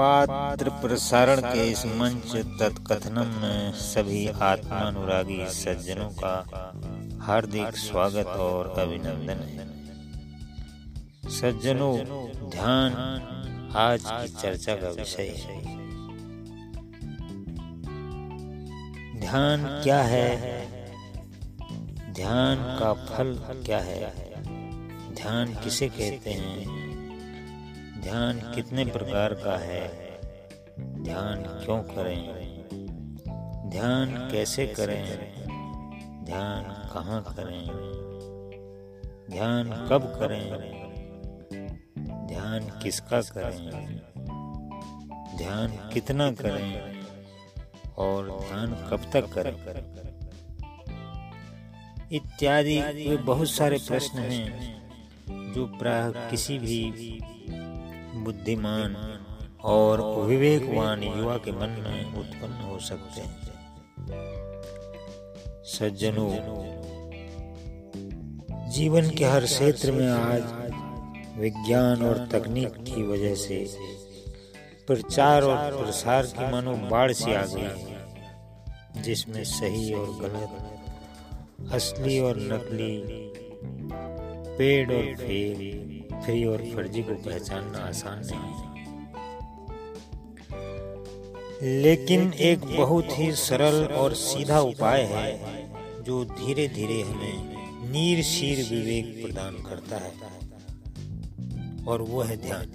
पात्र प्रसारण के इस मंच तत्कथनम में सभी आत्मानुरागी सज्जनों का हार्दिक स्वागत और अभिनंदन है। सज्जनों, ध्यान आज की चर्चा का विषय है। ध्यान क्या है? ध्यान का फल क्या है? ध्यान किसे कहते हैं? ध्यान कितने प्रकार का है? ध्यान क्यों करें? ध्यान कैसे करें? ध्यान कहाँ करें? ध्यान कब करें? ध्यान किसका करें? ध्यान कितना करें? और ध्यान कब तक करें? इत्यादि वे बहुत सारे प्रश्न हैं जो प्राय किसी भी बुद्धिमान और विवेकवान युवा के मन में उत्पन्न हो सकते हैं। सज्जनों, जीवन के हर क्षेत्र में आज विज्ञान और तकनीक की वजह से प्रचार और प्रसार की मानो बाढ़ सी आ गई है, जिसमें सही और गलत, असली और नकली, पेड़ और फेल फ्री और फर्जी को पहचानना आसान नहीं। लेकिन एक बहुत ही सरल और सीधा उपाय है, जो धीरे धीरे हमें नीर शीर विवेक प्रदान करता है, और वो है ध्यान।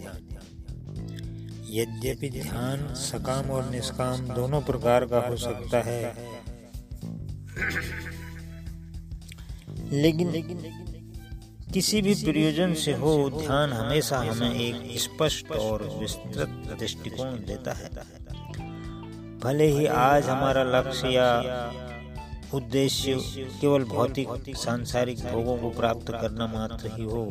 यद्यपि ध्यान सकाम और निष्काम दोनों प्रकार का हो सकता है, लेकिन किसी भी प्रयोजन से हो, ध्यान हमेशा हमें एक स्पष्ट और विस्तृत दृष्टिकोण देता है। भले ही आज हमारा लक्ष्य या उद्देश्य केवल भौतिक, सांसारिक भोगों को प्राप्त करना मात्र ही हो,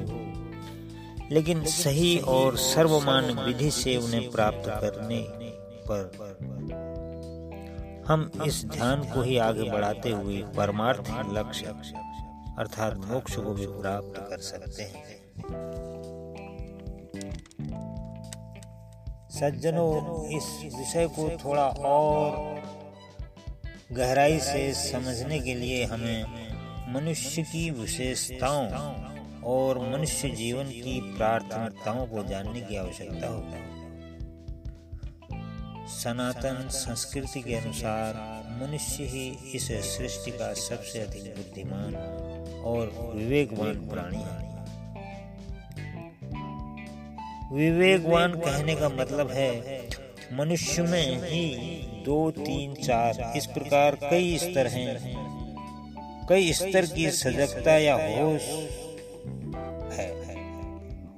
लेकिन सही और सर्वमान विधि से उन्हें प्राप्त करने पर हम इस ध्यान को ही आगे बढ़ाते हुए परमार्थ लक्ष्य अर्थात मोक्ष को भी प्राप्त कर सकते हैं। सज्जनों, इस विषय को थोड़ा और गहराई से समझने के लिए हमें मनुष्य की विशेषताओं और मनुष्य जीवन की प्राथमिकताओं को जानने की आवश्यकता होती है। सनातन संस्कृति के अनुसार मनुष्य ही इस सृष्टि का सबसे अधिक बुद्धिमान और विवेकवान प्राणी। है विवेकवान कहने का मतलब है, मनुष्य में ही दो, तीन, चार, इस प्रकार कई स्तर हैं। कई स्तर की सजगता या होश है।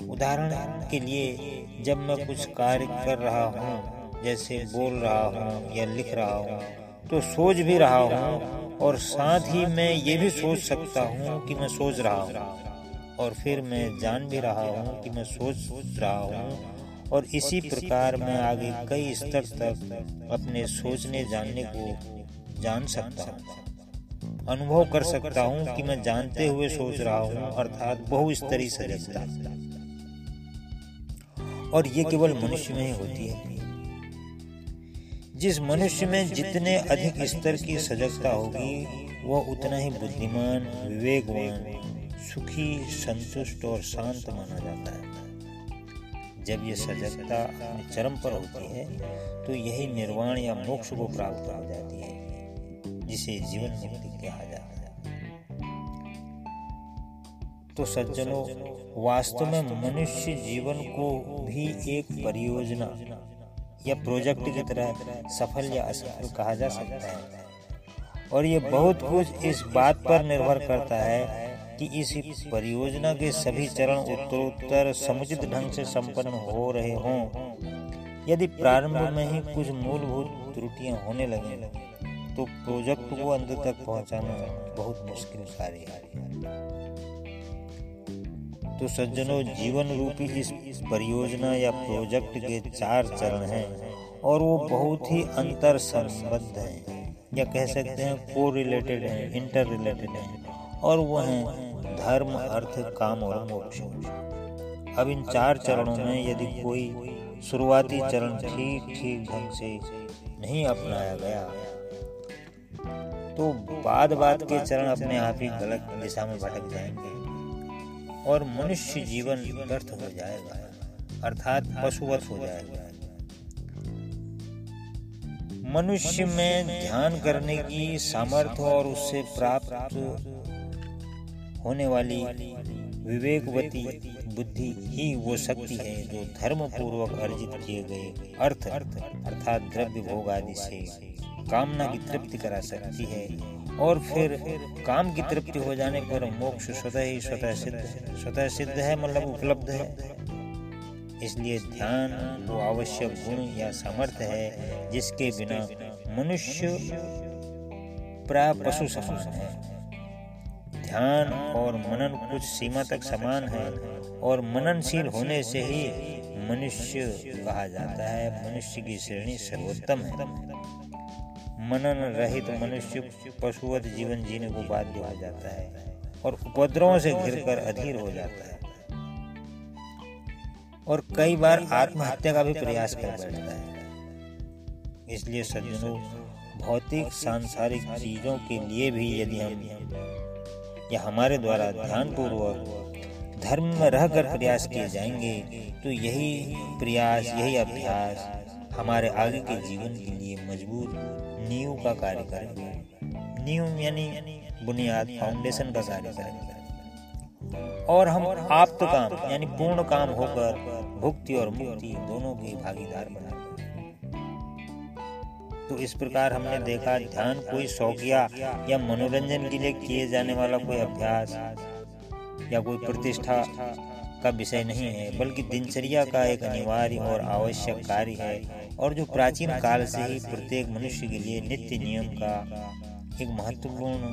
उदाहरण के लिए, जब मैं कुछ कार्य कर रहा हूँ, जैसे बोल रहा हूँ या लिख रहा हूँ तो सोच भी रहा हूँ और साथ ही मैं ये भी सोच सकता हूँ कि मैं सोच रहा हूँ। और फिर मैं जान भी रहा हूँ कि मैं सोच रहा हूँ। और इसी प्रकार मैं आगे कई स्तर तक अपने सोचने, जानने को जान सकता हूँ। अनुभव कर सकता हूँ कि मैं जानते हुए सोच रहा हूँ, अर्थात बहुस्तरीय सजगता और ये केवल मनुष्य में ही होती है। जिस मनुष्य में जितने अधिक स्तर की सजगता होगी वह उतना ही बुद्धिमान विवेकवान सुखी संतुष्ट और शांत माना जाता है। जब यह सजगता अपने चरम पर होती है तो यही निर्वाण या मोक्ष को प्राप्त हो जाती है जिसे जीवन मुक्ति कहा जाता है। तो सज्जनों वास्तव में मनुष्य जीवन को भी एक परियोजना या प्रोजेक्ट की तरह सफल या असफल कहा जा सकता है। और ये बहुत कुछ इस बात पर निर्भर करता है कि इस परियोजना के सभी चरण उत्तरोत्तर समुचित ढंग से संपन्न हो रहे हों। यदि प्रारंभ में ही कुछ मूलभूत त्रुटियाँ होने लगे तो प्रोजेक्ट को अंत तक पहुंचाना बहुत मुश्किल कार्य है। तो सज्जनों, जीवन रूपी इस परियोजना या प्रोजेक्ट के चार चरण हैं और वो बहुत ही अंतर संबद्ध हैं, या कह सकते हैं को रिलेटेड हैं इंटर रिलेटेड हैं, और वो हैं धर्म, अर्थ, काम और मोक्ष। अब इन चार चरणों में यदि कोई शुरुआती चरण ठीक ठीक ढंग से नहीं अपनाया गया तो बाद बाद के चरण अपने आप ही गलत दिशा में भटक जाएँगे। और मनुष्य जीवन व्यर्थ हो जाएगा अर्थात पशुवत हो जाएगा। मनुष्य में ध्यान करने की सामर्थ्य और उससे प्राप्त होने वाली विवेकवती बुद्धि ही वो शक्ति है जो धर्म पूर्वक अर्जित किए गए अर्थ अर्थात द्रव्य भोग आदि से कामना की तृप्ति करा सकती है। और फिर काम की तृप्ति हो जाने पर मोक्ष स्वतः ही स्वतः सिद्ध है। स्वतः सिद्ध है मतलब उपलब्ध है। इसलिए ध्यान वो आवश्यक गुण या सामर्थ्य है जिसके बिना मनुष्य प्राय पशु है। ध्यान और मनन कुछ सीमा तक समान है और मननशील होने से ही मनुष्य कहा जाता है, मनुष्य की श्रेणी सर्वोत्तम है। मनन रहित मनुष्य पशुवत जीवन जीने को बाध्य हो जाता है और उपद्रवों से घिरकर अधीर हो जाता है। और कई बार आत्महत्या का भी प्रयास कर बैठता है। इसलिए सज्जनों, भौतिक, सांसारिक चीज़ों के लिए भी यदि हम या हमारे द्वारा ध्यान पूर्वक धर्म में रहकर प्रयास किए जाएँगे तो यही प्रयास, यही अभ्यास हमारे आगे के जीवन के लिए मज़बूत नींव का कार्य करेंगे नींव यानी बुनियाद फाउंडेशन का कार्य करेंगे और हम आप तो काम, यानी पूर्ण काम होकर भुक्ति और मुक्ति दोनों के भागीदार बनाए तो इस प्रकार हमने देखा, ध्यान कोई शौकिया या मनोरंजन के लिए किए जाने वाला कोई अभ्यास या कोई प्रतिष्ठा का विषय नहीं है, बल्कि दिनचर्या का एक अनिवार्य और आवश्यक कार्य है। और जो प्राचीन काल से ही प्रत्येक मनुष्य के लिए नित्य नियम का एक महत्वपूर्ण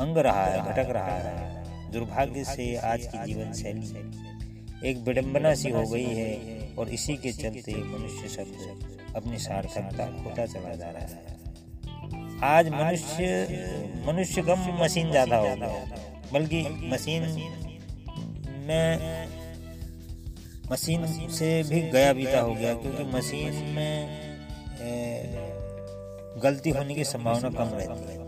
अंग रहा है घटक रहा है। दुर्भाग्य से आज की जीवन शैली एक विडम्बना सी हो गई है और इसी के चलते मनुष्य शब्द अपनी सार्थकता खोता चला जा रहा है। आज मनुष्य मनुष्य कम मशीन ज़्यादा हो गया। बल्कि मशीन में मशीन से भी गया बीता हो गया, क्योंकि मशीन में गलती होने की संभावना कम रहती है।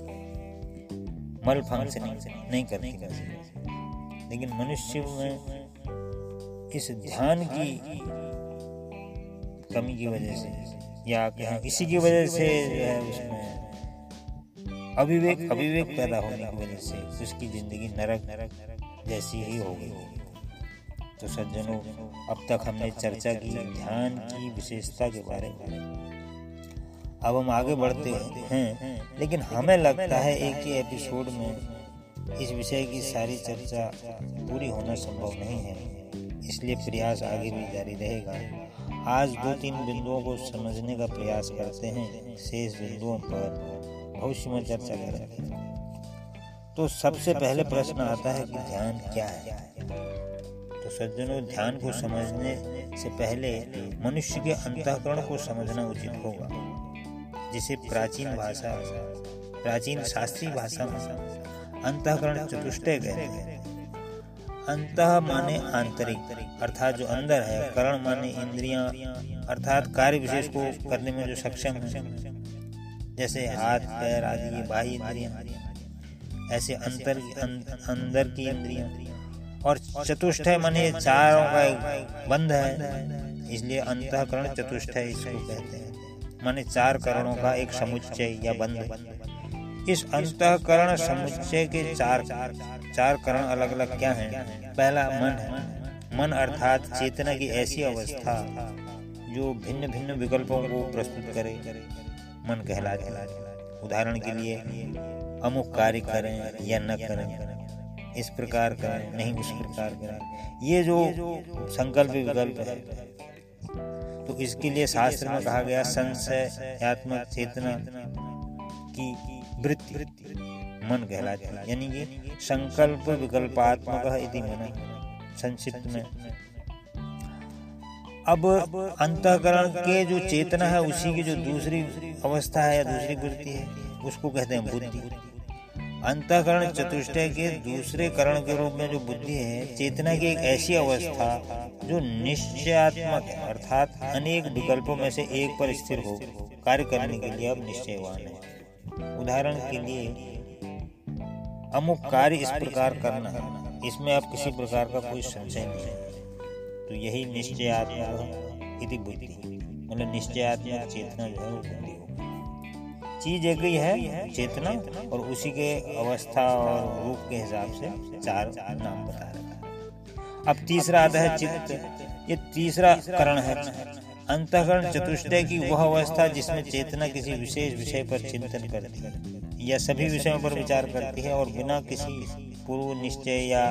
मल फंक्शनिंग नहीं करती। मशीन लेकिन मनुष्य में इस ध्यान की कमी की वजह से, या इसी की वजह से जो है उसमें अविवेक अविवेक पैदा होने की वजह से उसकी ज़िंदगी नरक नरक नरक जैसी ही हो गई। तो सज्जनों, अब तक हमने चर्चा की, ध्यान की विशेषता के बारे में। अब हम आगे बढ़ते हैं, लेकिन हमें लगता है एक ही एपिसोड में इस विषय की सारी चर्चा पूरी होना संभव नहीं है। इसलिए प्रयास आगे भी जारी रहेगा। आज दो तीन बिंदुओं को समझने का प्रयास करते हैं। शेष बिंदुओं पर भविष्य में चर्चा करेंगे। तो सबसे पहले प्रश्न आता है कि ध्यान क्या है? सज्जनों ध्यान को समझने से पहले मनुष्य के अंतकरण को समझना उचित होगा, जिसे प्राचीन भाषा, प्राचीन शास्त्रीय भाषा में अंतकरण चतुष्टय कहते हैं। अंत माने आंतरिक, अर्थात जो अंदर है, करण माने इंद्रियाँ, अर्थात कार्य विशेष को करने में जो सक्षम है, जैसे हाथ, पैर आदि ये बाह्य इंद्रियाँ, ऐसे अंतर अंदर की इंद्रियाँ। और चतुष्ट माने चारों का बंध है। इसलिए अंतकरण चतुष्ट इसको कहते हैं। माने चार करणों का एक समुच्चय या बंध। इस अंतकरण समुच्चय के चार चार करण अलग अलग क्या हैं? पहला, मन है। मन अर्थात चेतना की ऐसी अवस्था जो भिन्न भिन्न विकल्पों को प्रस्तुत करे। मन कहलाता है उदाहरण के लिए, अमुक कार्य करें या न करें। इस प्रकार का, नहीं, उस प्रकार करें ये जो संकल्प विकल्प है। तो इसके लिए शास्त्र में कहा गया संशय संशयात्मक चेतना की वृत्ति मन कहलाता है। यानी कि संकल्प विकल्पात्मक इति मन संक्षिप्त में। अब अंतकरण के जो चेतना है, उसी की जो दूसरी अवस्था है या दूसरी वृत्ति है, उसको कहते हैं बुद्धि। अंतकरण चतुष्टय के दूसरे करण के रूप में जो बुद्धि है, चेतना की एक ऐसी अवस्था जो निश्चयात्मक है, अर्थात अनेक विकल्पों में से एक पर स्थिर हो, कार्य करने के लिए अब निश्चयवान है। उदाहरण के लिए, अमुक कार्य इस प्रकार करना है इसमें अब किसी प्रकार का कोई संशय नहीं है। तो यही निश्चयात्मक बुद्धि मतलब निश्चयात्मक चेतना जो है वो बुद्धि। चीज़ एक ही है, चेतना, और उसी के अवस्था और रूप के हिसाब से चार नाम बता रहा है। अब तीसरा आता है चित्त। ये तीसरा करण है अंतकरण चतुष्टय की वह अवस्था जिसमें चेतना किसी विशेष विषय पर चिंतन करती है, या सभी विषयों पर विचार करती है और बिना किसी पूर्व निश्चय या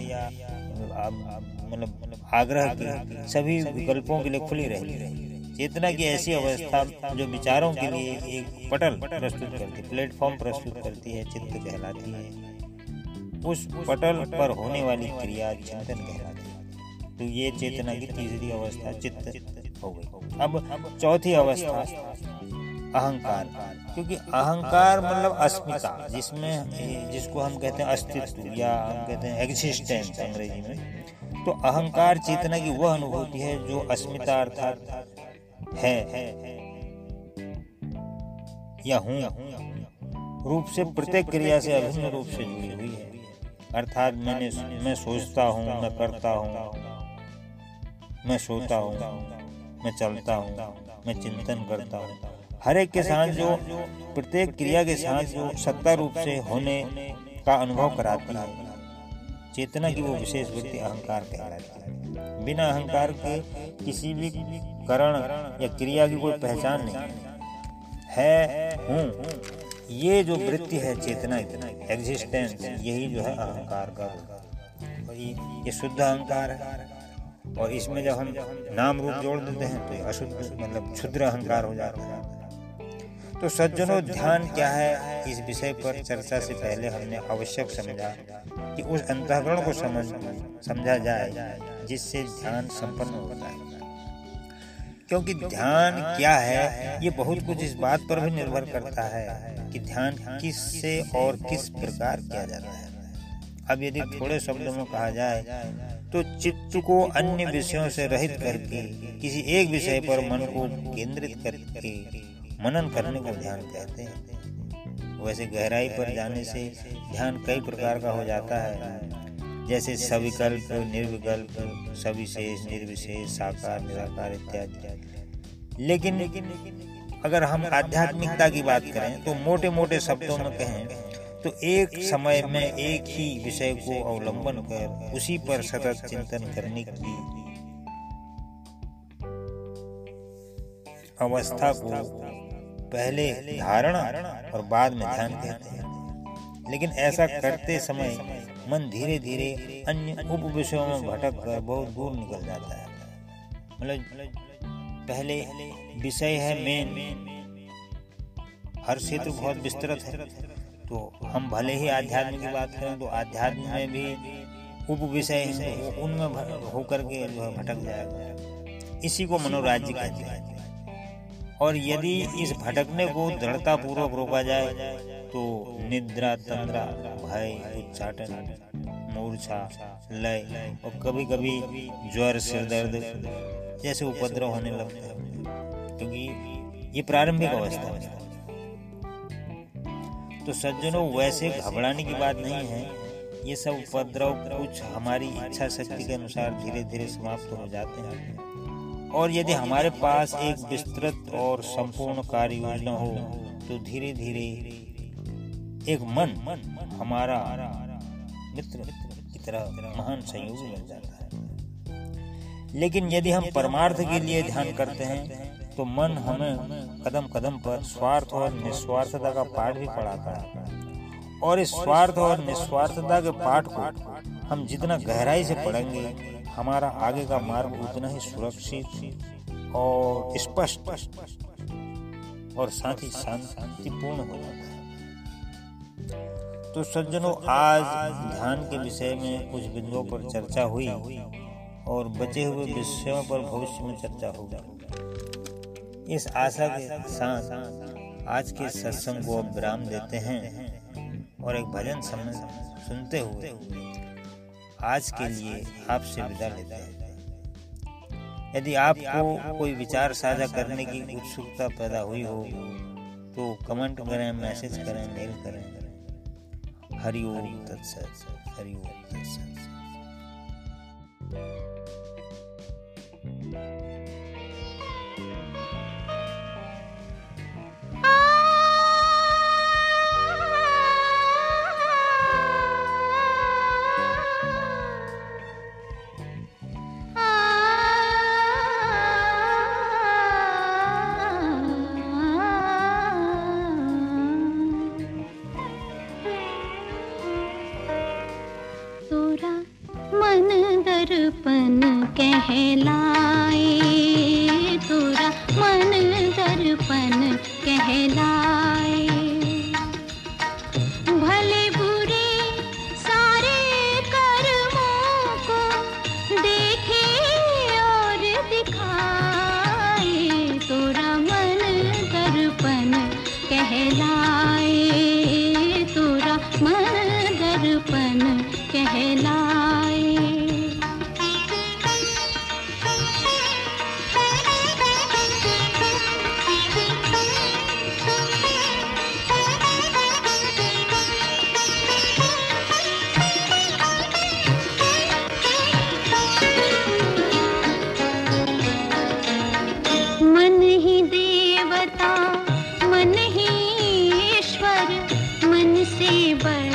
मतलब आग्रह के सभी विकल्पों के लिए खुली रहती है। चेतना की ऐसी अवस्था जो विचारों के लिए एक पटल प्रस्तुत करती प्लेटफॉर्म प्रस्तुत करती है चित्त कहलाती है। उस पटल पर होने वाली क्रिया चिंतन कहलाती है। तो ये चेतना की तीसरी अवस्था चित्त हो गई। अब चौथी अवस्था, अहंकार। क्योंकि अहंकार मतलब अस्मिता, जिसमें, जिसको हम कहते हैं अस्तित्व या हम कहते हैं एग्जिस्टेंस अंग्रेज़ी में। तो अहंकार चेतना की वह अनुभूति है जो अस्मिता अर्थात है। या हूँ। रूप से प्रत्येक क्रिया से अभिन्न रूप से जुड़ी हुई है। अर्थात मैंने मैं सोचता हूँ, मैं करता हूँ, मैं सोता हूँ, मैं चलता हूँ, मैं चिंतन करता हूँ। हर एक के साथ जो प्रत्येक क्रिया के साथ जो सत्ता रूप से होने का अनुभव कराती है, चेतना की वो विशेष वृत्ति अहंकार कहलाती है। बिना अहंकार के किसी भी करण या क्रिया की कोई पहचान नहीं। है, हूँ। ये जो वृत्ति है चेतना इतना एग्जिस्टेंस यही जो है अहंकार का और ये शुद्ध अहंकार है। और इसमें जब हम नाम रूप जोड़ देते हैं तो अशुद्ध मतलब क्षुद्र अहंकार हो जाता है। तो सज्जनों, ध्यान क्या है? इस विषय पर चर्चा से पहले हमने आवश्यक समझा कि उस अंतःकरण को समझ, समझा जाए, जिससे ध्यान संपन्न होता है क्योंकि ध्यान क्या है ये बहुत कुछ इस बात पर भी निर्भर करता है कि ध्यान किस से और किस प्रकार किया जाता है। अब यदि थोड़े शब्दों में कहा जाए तो चित्त को अन्य विषयों से रहित करके किसी एक विषय पर मन को केंद्रित करके मनन करने को ध्यान कहते हैं। वैसे गहराई पर जाने से ध्यान कई प्रकार का हो जाता है। जैसे सविकल्प, निर्विकल्प, सविशेष, निर्विशेष, साकार, निराकार इत्यादि। लेकिन अगर हम आध्यात्मिकता की बात करें तो मोटे मोटे शब्दों में कहें तो एक समय में एक ही विषय को अवलंबन कर उसी पर सतत चिंतन करने की अवस्था को पहले धारणा और बाद में ध्यान कहते हैं। लेकिन ऐसा करते समय मन धीरे धीरे अन्य उप विषयों में भटक कर बहुत दूर निकल जाता है। मतलब पहले विषय है मेन हर क्षेत्र बहुत विस्तृत है। तो हम भले ही आध्यात्म की बात करें तो आध्यात्म में भी उप विषय है उनमें होकर के जो है भटक जाएगा। इसी को मनोराज्य कहते हैं। और यदि इस भटकने को दृढ़ता पूर्वक रोका जाए तो निद्रा तंद्रा भय उच्चाटन, मूर्छा, लय और कभी कभी ज्वर, सिर दर्द जैसे उपद्रव होने लगते हैं। क्योंकि ये प्रारंभिक अवस्था है। तो सज्जनों, वैसे घबराने की बात नहीं है। ये सब उपद्रव कुछ हमारी इच्छा शक्ति के अनुसार धीरे धीरे समाप्त हो जाते हैं। और यदि हमारे पास एक विस्तृत और संपूर्ण कार्य योजना हो तो धीरे धीरे एक मन, हमारा मित्र की तरह महान संयोगी बन जाता है। लेकिन यदि हम परमार्थ के लिए ध्यान करते हैं तो मन हमें कदम कदम पर स्वार्थ और निस्वार्थता का पाठ भी पढ़ाता है। और इस स्वार्थ और निस्वार्थता के पाठ को हम जितना गहराई से पढ़ेंगे, हमारा आगे का मार्ग उतना ही सुरक्षित और स्पष्ट और साथ ही शांतिपूर्ण हो जाता है। तो सज्जनों, आज ध्यान के विषय में कुछ बिंदुओं पर चर्चा हुई और बचे हुए विषयों पर भविष्य में चर्चा होगी इस आशा के साथ आज के सत्संग को अब विराम देते हैं और एक भजन समझ सुनते हुए आज के लिए आपसे विदा लेते हैं। यदि आपको कोई विचार साझा करने की उत्सुकता पैदा हुई हो तो कमेंट करें, मैसेज करें, मेल करें। हरिओम तत्सत हरिओम तत्सत। सबका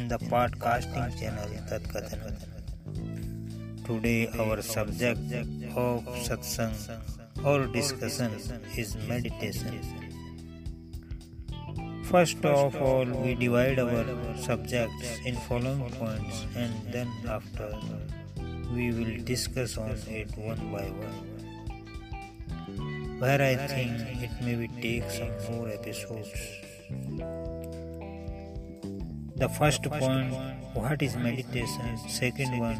in the podcasting channel. Today, our subject of satsang or discussion is meditation. First of all, we divide our subjects in following points and then after we will discuss on it one by one. Where I think it may be take some more episodes. The first point, what is meditation? Second one,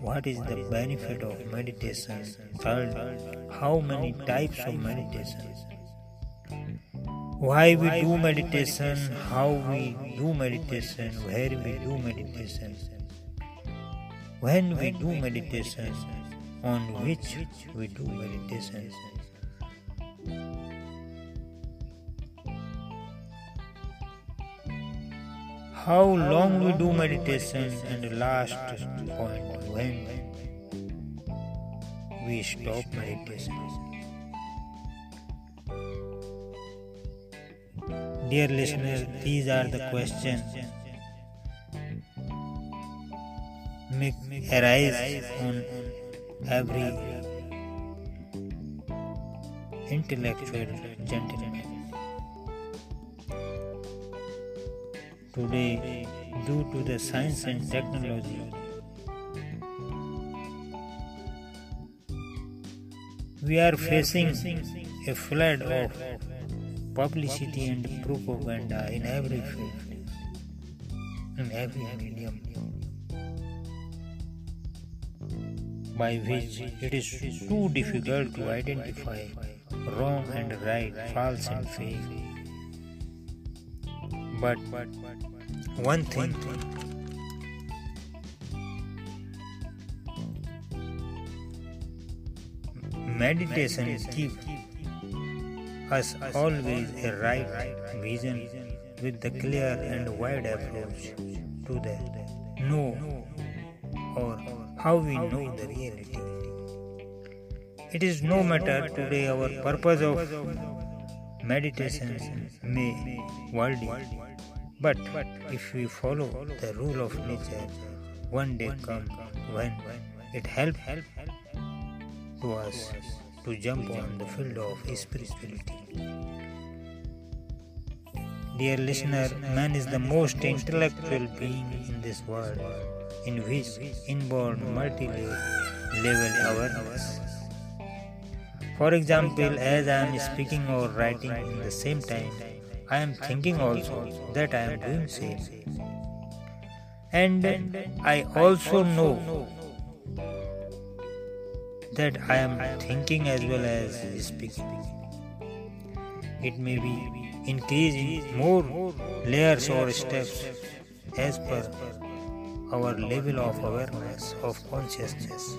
what is the benefit of meditation? Third, how many types of meditation? Why we do meditation, how we do meditation, where we do meditation, when we do meditation, on which we do meditation. How long we do meditation and the last point when we stop meditation. Dear listeners these are the questions. Make arise on every intellectual gentleman today due to the science and technology. We are facing a flood of publicity and propaganda in every field, in every medium, by which it is too difficult to identify wrong and right, false and fake. But one thing. Meditation gives us always a right vision with the clear and wide approach to the know or how we know the reality. It is no matter today our purpose of meditation may worldly but if we follow the rule of nature, one day come when it help to us to jump on the field of spirituality. Dear listener, man is the most intellectual being in this world, in which inborn multi-level awareness. For example, as I am speaking or writing in the same time, I am thinking also that I am doing same. And I also know that I am thinking as well as speaking. It may be increasing more layers or steps as per our level of awareness of consciousness.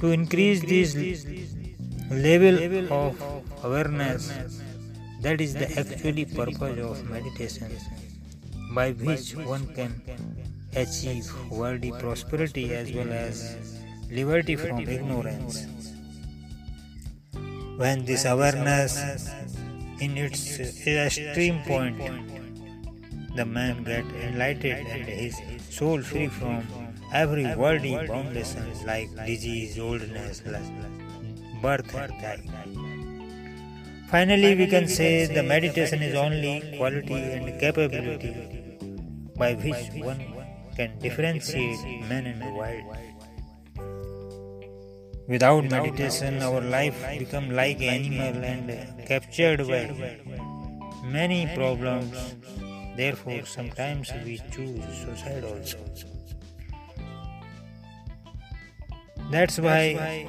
To increase this level of awareness that is the actually purpose of meditation, by which one can achieve worldly prosperity as well as liberty from ignorance. When this awareness in its extreme point, the man get enlightened and his soul free from every worldly foundation like disease, oldness, birth and death. Finally, we can say the meditation is only quality and capability by which one can differentiate man and wild. Without meditation, our life become like animal and captured by many problems. Therefore, sometimes we choose suicide also. That's why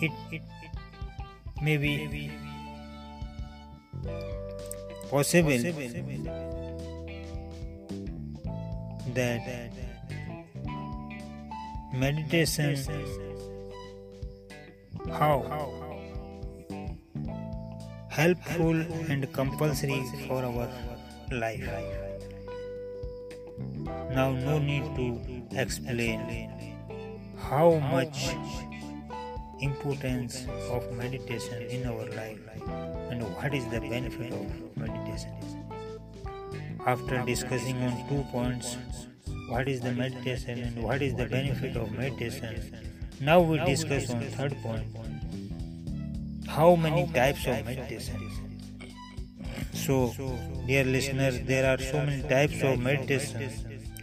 it, it, may be possible that meditation how helpful and compulsory for our life. Now no need to explain how much importance of meditation in our life and what is the benefit of meditation. After discussing on two points, what is the meditation and what is the benefit of meditation, now we discuss on third point, how many types of meditation. So, dear listeners, there are so many types of meditation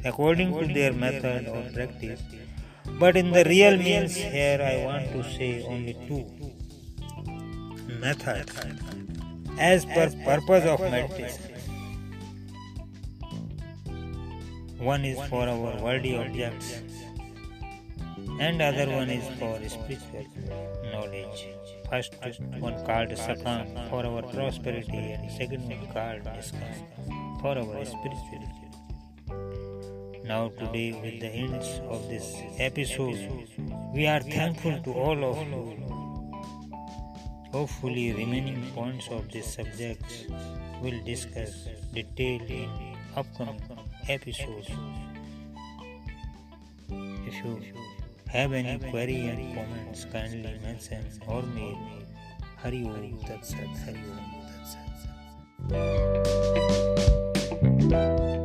according to their method or practice but in the real means, here I want to say only two methods as per purpose of meditation. One is for our worldly objects, and other one is for spiritual knowledge. First one called Sakam for our prosperity, and second one called Niskam for our spirituality. Now, today, with the ends of this episode, we are thankful to all of you. Hopefully, remaining points of this subject will discuss detail in upcoming episodes. If you have any query and comments, kindly mention or mail Hari Om Hari